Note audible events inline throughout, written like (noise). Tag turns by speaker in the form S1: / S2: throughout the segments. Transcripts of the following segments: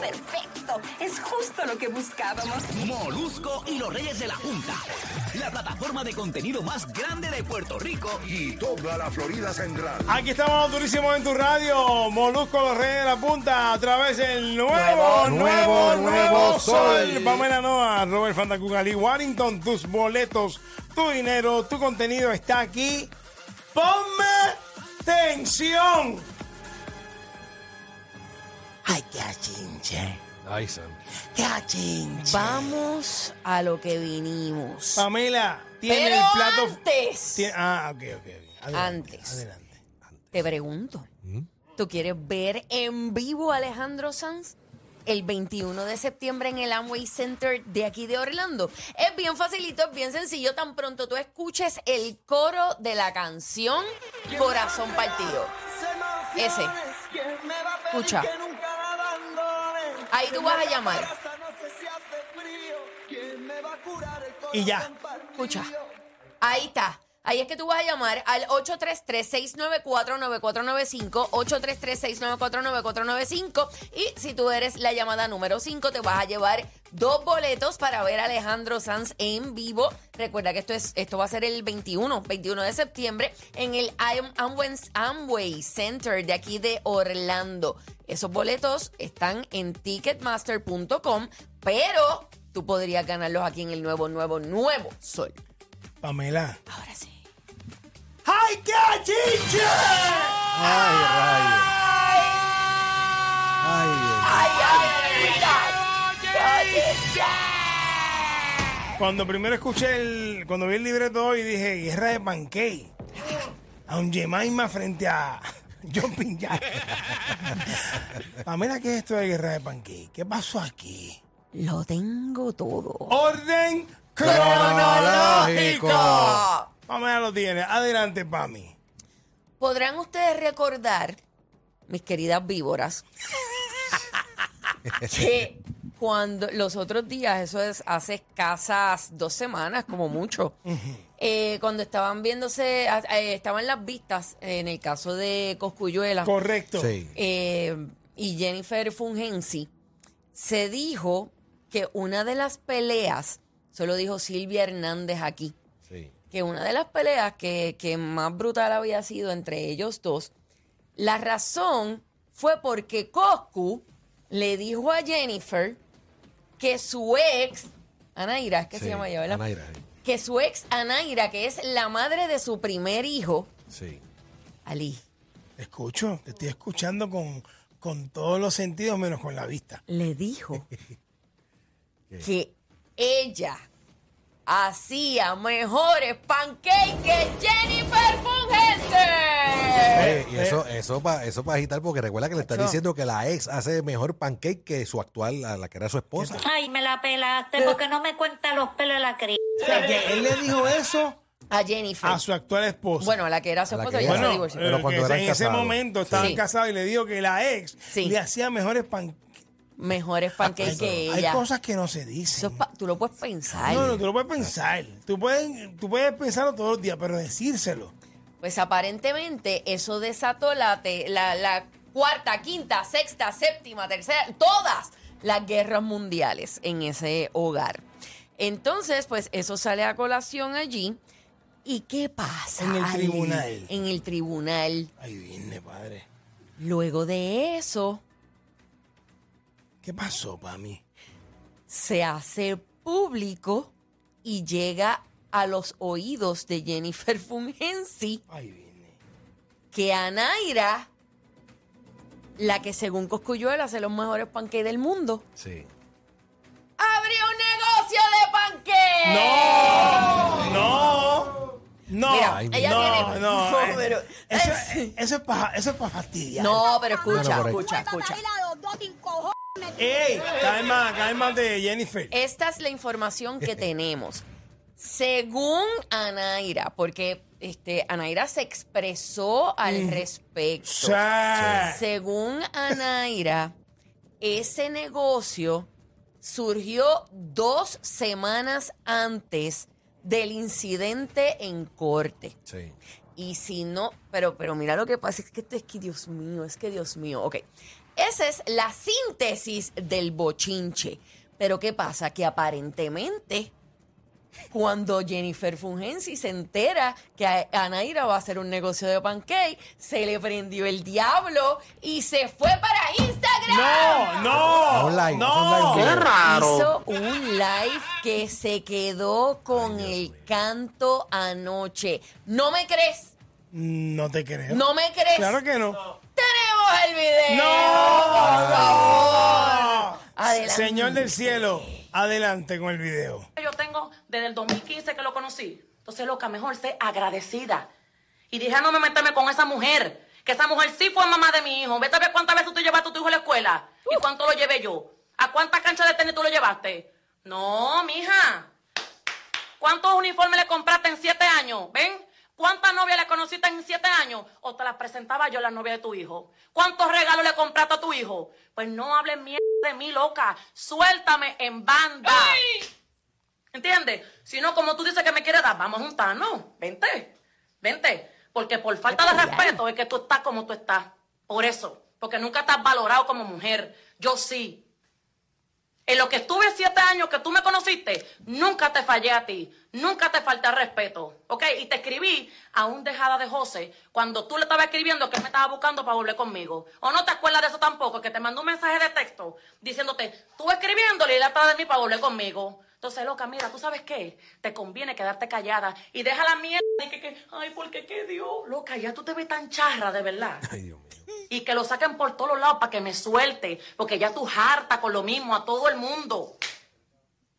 S1: Perfecto, es justo lo que buscábamos.
S2: Molusco y los Reyes de la Punta. La plataforma de contenido más grande de Puerto Rico.
S3: Y toda la Florida Central.
S4: Aquí estamos durísimos en tu radio. Molusco los Reyes de la Punta. A través del nuevo, nuevo, nuevo,
S5: nuevo
S4: sol.
S5: sol.
S4: Pamela Noa, Robert Fantacugali, Warrington. Tus boletos, tu dinero, tu contenido está aquí. ¡Ponme tensión!
S5: Ay, qué achinche.
S6: Ay, Sam.
S5: Qué achinche.
S7: Vamos a lo que vinimos.
S4: Pamela, tiene
S7: Pero
S4: el plato.
S7: antes,
S4: tiene- ah, ok, ok. ok. Adelante,
S7: Antes.
S4: Adelante.
S7: te pregunto, ¿tú quieres ver en vivo a Alejandro Sanz? El 21 de septiembre en el Amway Center de aquí de Orlando. Es bien facilito, es bien sencillo. Tan pronto tú escuches el coro de la canción Corazón Partido. Ese. Escucha. Ahí tú vas a llamar.
S4: Y ya.
S7: Escucha. Ahí está. Ahí es que tú vas a llamar al 833-694-9495, 833-694-9495 y si tú eres la llamada número 5 te vas a llevar dos boletos para ver a Alejandro Sanz en vivo. Recuerda que esto es esto va a ser el 21, 21 de septiembre en el Am- Amway, Amway Center de aquí de Orlando. Esos boletos están en ticketmaster.com, pero tú podrías ganarlos aquí en el nuevo, nuevo, nuevo Sol.
S4: Pamela.
S7: Ahora sí.
S4: ¡Ay, qué achinche!
S6: Ay, rayos. Ay,
S7: ¡Ay, ay, mira!
S4: Cuando primero escuché el. Cuando vi el libreto hoy dije guerra de pancake. A un Jemima frente a Jumping Jack. Pamela, ¿qué es esto de guerra de pancake? ¿Qué pasó aquí?
S7: Lo tengo todo.
S4: Orden
S6: Cronológico.
S4: Pamela lo tiene. Adelante, Pami.
S7: ¿Podrán ustedes recordar, mis queridas víboras, (laughs) que cuando los otros días, eso es hace escasas dos semanas, como mucho, eh, cuando estaban viéndose, eh, estaban las vistas, en el caso de Coscuyuela,
S4: Correcto.
S6: Sí.
S7: eh, y Jennifer Fungensi, se dijo que una de las peleas, se lo dijo Silvia Hernández aquí. Que una de las peleas que, que más brutal había sido entre ellos dos, la razón fue porque Coscu le dijo a Jennifer que su ex, Anaira, es que
S6: Sí,
S7: se llama ella, ¿verdad?
S6: Anaira, sí.
S7: Que su ex Anaira, que es la madre de su primer hijo,
S6: Sí.
S7: Ali,
S4: Te escucho. Te estoy escuchando con, con todos los sentidos menos con la vista.
S7: le dijo (laughs) que ella hacía mejores pancakes que Jennifer Fungente.
S6: Oye, y eso, eso para eso pa agitar, porque recuerda que le está diciendo que la ex hace mejor pancake que su actual, la, la que era su esposa.
S8: Ay, me la pelaste porque no me cuenta los pelos de la cría.
S4: O sea, que él le dijo eso
S7: A Jennifer.
S4: a su actual esposa.
S7: Bueno, a la que era su
S6: A la
S7: esposa
S6: que
S7: ya
S6: era.
S7: se
S4: Bueno,
S7: divorció.
S6: Pero
S4: eh,
S6: cuando
S4: que
S6: eran
S4: en ese
S6: casados.
S4: momento estaban
S7: Sí.
S4: casados y le dijo que la ex
S7: Sí.
S4: le hacía mejores pan.
S7: Mejores pancakes que
S4: Hay
S7: ella.
S4: cosas que no se dicen.
S7: tú lo puedes pensar.
S4: No, no, tú lo puedes pensar. Tú puedes, tú puedes pensarlo todos los días, pero decírselo.
S7: Pues aparentemente eso desató la, te- la, la cuarta, quinta, sexta, séptima, tercera, todas las guerras mundiales en ese hogar. Entonces, pues eso sale a colación allí. ¿Y qué pasa?
S4: En el tribunal.
S7: En el tribunal.
S4: Ay, viene, padre.
S7: Luego de eso,
S4: ¿Qué pasó, Pami?
S7: se hace público y llega a los oídos de Jennifer (laughs) Fungensi
S4: Ay, viene.
S7: que Anaira, la que según Coscuyuela hace los mejores panqueques del mundo,
S6: Sí.
S7: abrió un negocio de panqueques.
S4: ¡No! ¡No! ¡No!
S7: Mira, ella
S4: no,
S7: tiene.
S4: no, (laughs)
S7: No,
S4: eh,
S7: pero-
S4: Eso, (laughs) eso es para eso es pa fastidiar.
S7: No, pero escucha,
S6: Bueno, por
S7: escucha, escucha.
S4: ¡Ey! Calma, calma de Jennifer.
S7: Esta es la información que tenemos. Según Anaira, porque este, Anaira se expresó al respecto.
S4: Sí.
S7: Según Anaira, ese negocio surgió dos semanas antes del incidente en corte.
S6: Sí.
S7: Y si no, pero, pero mira lo que pasa, es que es que Dios mío, es que Dios mío, ok. Esa es la síntesis del bochinche. Pero ¿qué pasa? Que aparentemente, cuando Jennifer Fungensi se entera que a- Anaira va a hacer un negocio de pancake, se le prendió el diablo y se fue para Instagram.
S4: No, no.
S6: Un live,
S4: no.
S6: un live.
S7: Hizo un live que se quedó con el canto anoche. ¿No me crees?
S4: No te creo.
S7: ¿No me crees?
S4: Claro que no.
S7: ¡Tenemos el video!
S4: ¡No!
S7: ¡Por favor! Adelante.
S4: Señor del cielo, adelante con el video.
S9: yo tengo desde el 2015 que lo conocí. Entonces, loca, mejor sé agradecida. Y dejándome meterme con esa mujer. Que esa mujer sí fue mamá de mi hijo. Vete a ver cuántas veces tú llevaste a tu hijo a la escuela. ¿Y cuánto lo llevé yo? ¿A cuántas canchas de tenis tú lo llevaste? No, mija. ¿Cuántos uniformes le compraste en siete años? ¿Ven? ¿Cuántas novias le conociste en siete años? ¿O te las presentaba yo la novia de tu hijo? ¿Cuántos regalos le compraste a tu hijo? Pues no hables mierda de mí, loca. Suéltame en banda. ¿Entiendes? Si no, como tú dices que me quieres dar, vamos a juntarnos. Vente, vente. Porque por falta de respeto es que tú estás como tú estás. Por eso. Porque nunca estás valorado como mujer. Yo sí. En lo que estuve siete años que tú me conociste, nunca te fallé a ti, nunca te falté al respeto, ¿ok? Y te escribí a un dejada de José cuando tú le estabas escribiendo que él me estaba buscando para volver conmigo. ¿O no te acuerdas de eso tampoco? Que te mandó un mensaje de texto diciéndote, tú escribiéndole y él atrás de mí para volver conmigo. Entonces, loca, mira, ¿tú sabes qué? Te conviene quedarte callada y deja la mierda y que, que ay, ¿por qué qué Dios? Loca, ya tú te ves tan charra, de verdad (laughs)
S6: Ay, Dios mío.
S9: y que lo saquen por todos lados para que me suelte, porque ya tú harta con lo mismo a todo el mundo.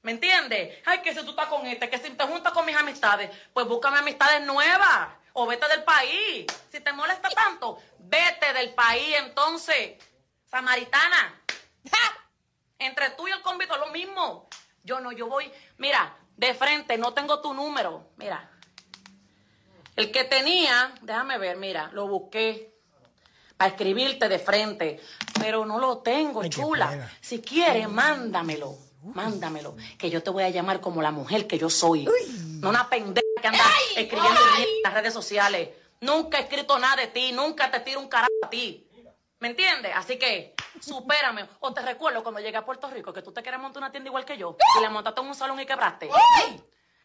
S9: ¿Me entiendes? Ay, que si tú estás con este, que si te juntas con mis amistades, pues búscame amistades nuevas o vete del país. Si te molesta tanto, vete del país entonces. Samaritana. (laughs) Entre tú y el convito es lo mismo. Yo no, yo voy, mira, de frente, no tengo tu número. Mira. El que tenía, déjame ver, mira, lo busqué para escribirte de frente, pero no lo tengo,
S4: Ay,
S9: chula. Si quieres, mándamelo. Mándamelo, que yo te voy a llamar como la mujer que yo soy. No una pendeja que anda escribiendo en las redes sociales. Nunca he escrito nada de ti, nunca te tiro un carajo a ti. ¿Me entiendes? Así que, supérame. O te recuerdo cuando llegué a Puerto Rico que tú te querías montar una tienda igual que yo y le montaste en un salón y quebraste.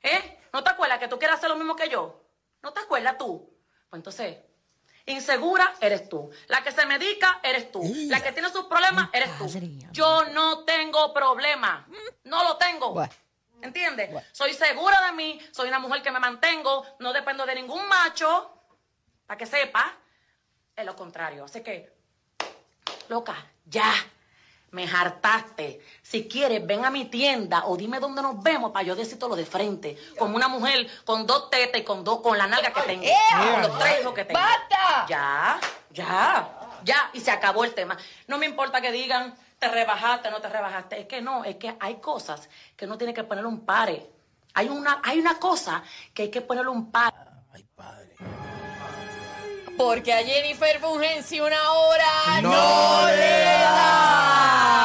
S9: ¿Eh? ¿No te acuerdas que tú quieres hacer lo mismo que yo? ¿No te acuerdas tú? Pues entonces, insegura eres tú. La que se medica eres tú. La que tiene sus problemas eres tú. Yo no tengo problema. No lo tengo. ¿Entiendes? Soy segura de mí, soy una mujer que me mantengo, no dependo de ningún macho, para que sepa. Es lo contrario. Así que, loca, ya. Me hartaste. Si quieres, ven a mi tienda o dime dónde nos vemos para yo decirte lo de frente. Como una mujer con dos tetas y con dos, con la nalga que tengo. Con los tres hijos que tengo.
S7: ¡Basta!
S9: Ya, ya, ya. Y se acabó el tema. No me importa que digan, te rebajaste, no te rebajaste. Es que no, es que hay cosas que uno tiene que ponerle un pare. Hay una, hay una cosa que hay que ponerle un pare.
S7: Porque a Jennifer Fungensi una hora no,
S6: No
S7: le da.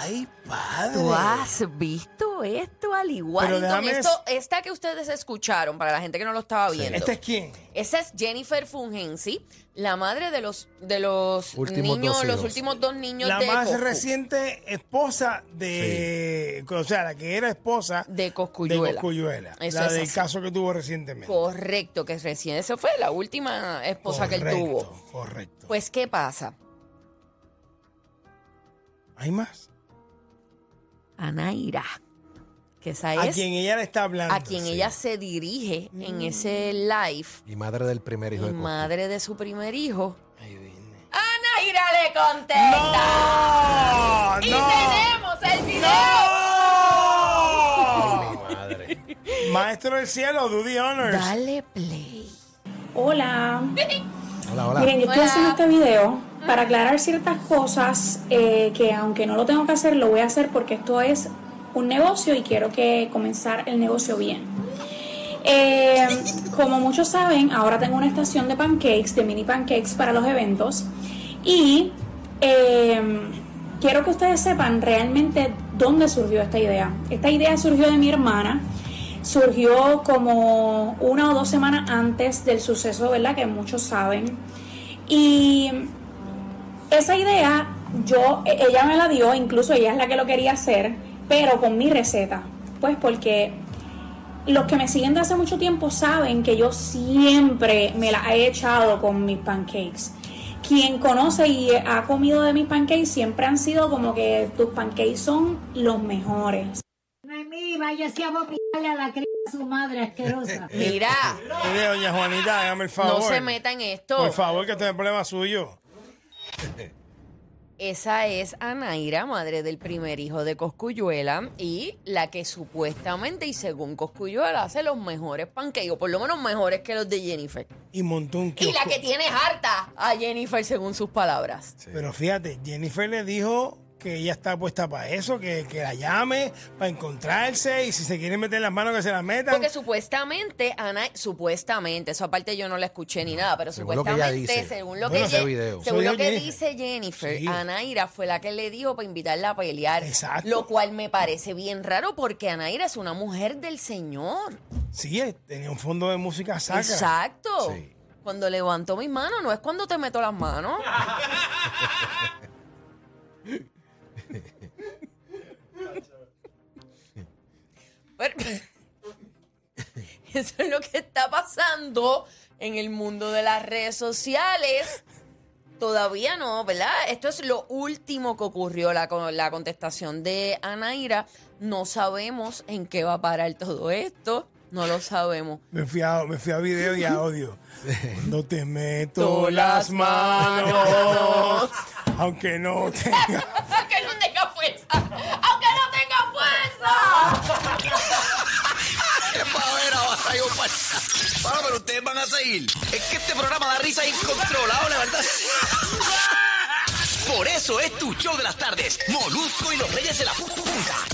S4: Ay, padre.
S7: ¿Tú has visto esto al igual
S4: Pero déjame
S7: esto? Esta que ustedes escucharon, para la gente que no lo estaba viendo.
S4: ¿Este es quién?
S7: Esa es Jennifer Fungensi, la madre de los de los
S6: Últimos
S7: niños,
S6: dos
S7: los
S6: hijos.
S7: últimos dos niños
S4: La
S7: de
S4: más
S7: Coscu.
S4: reciente esposa de. O sea, la que era esposa
S7: De Cosculluela.
S4: de Cosculluela.
S7: Eso
S4: la
S7: es
S4: del
S7: así.
S4: caso que tuvo recientemente.
S7: Correcto, que recién esa fue la última esposa que él tuvo.
S4: Correcto, Correcto.
S7: Pues, ¿qué pasa?
S4: ¿Hay más?
S7: Anaira, que esa
S4: A
S7: es
S4: quien ella le está hablando.
S7: a quien
S4: sí.
S7: ella se dirige
S4: Mm.
S7: en ese live,
S6: Y madre del primer hijo
S7: y
S6: de
S7: madre de su primer hijo.
S4: Ahí viene.
S7: Anaira le contesta.
S4: ¡No!
S7: Y
S4: ¡No!
S7: tenemos el video.
S4: ¡No!
S6: Madre.
S4: Maestro del cielo, do the honors.
S7: Dale play.
S10: Hola.
S6: Hola, hola.
S10: Miren, yo estoy
S7: Hola.
S10: haciendo este video para aclarar ciertas cosas eh, que aunque no lo tengo que hacer, lo voy a hacer porque esto es un negocio y quiero que comenzar el negocio bien. Eh, como muchos saben, ahora tengo una estación de pancakes, de mini pancakes para los eventos y eh, quiero que ustedes sepan realmente dónde surgió esta idea. Esta idea surgió de mi hermana surgió como una o dos semanas antes del suceso, ¿verdad? Que muchos saben. Y esa idea yo, e- ella me la dio, incluso ella es la que lo quería hacer, pero con mi receta. Pues porque los que me siguen de hace mucho tiempo saben que yo siempre me la he echado con mis pancakes. Quien conoce y ha comido de mis pancakes siempre han sido como que tus pancakes son los mejores.
S11: Noemí, váyase a vomitarle a la cría a su madre asquerosa. (laughs)
S7: Mira,
S4: Mire, doña Juanita, hágame el favor.
S7: no se meta en esto.
S4: Por favor, que este es el problema suyo. (laughs)
S7: Esa es Anaira, madre del primer hijo de Coscuyuela, y la que supuestamente y según Coscuyuela hace los mejores pancakes, o por lo menos mejores que los de Jennifer.
S4: Y montó un
S7: Y la que tiene harta a Jennifer según sus palabras.
S4: Pero fíjate, Jennifer le dijo que ella está puesta para eso, que, que la llame, para encontrarse, y si se quieren meter las manos, que se las metan.
S7: Porque supuestamente, Ana, supuestamente, eso aparte yo no la escuché ni nada, pero
S6: Según lo que ella
S7: supuestamente,
S6: dice.
S7: según lo
S6: Bueno,
S7: que,
S6: video.
S7: según lo que
S4: Jennifer.
S7: dice Jennifer,
S4: Sí.
S7: Anaira fue la que le dijo para invitarla a pelear.
S4: Exacto.
S7: Lo cual me parece bien raro porque Anaira es una mujer del Señor.
S4: Sí, eh, tenía un fondo de música sacra.
S7: Exacto.
S6: Sí.
S7: Cuando levanto mis manos, no es cuando te meto las manos. (laughs) Pero- (laughs) eso es lo que está pasando en el mundo de las redes sociales. Todavía no, ¿verdad? Esto es lo último que ocurrió, la, con- la contestación de Anaira. No sabemos en qué va a parar todo esto. No lo sabemos.
S4: Me fui, a, me fui a video y a audio. (laughs) Cuando te meto las
S7: manos.
S4: manos, aunque no (laughs) tenga...
S7: Aunque no tenga fuerza. Aunque no tenga fuerza.
S2: Bueno, pero ustedes van a seguir. Es que este programa da risa incontrolable, ¿verdad? Por eso es tu show de las tardes. Molusco y los Reyes de la Punta.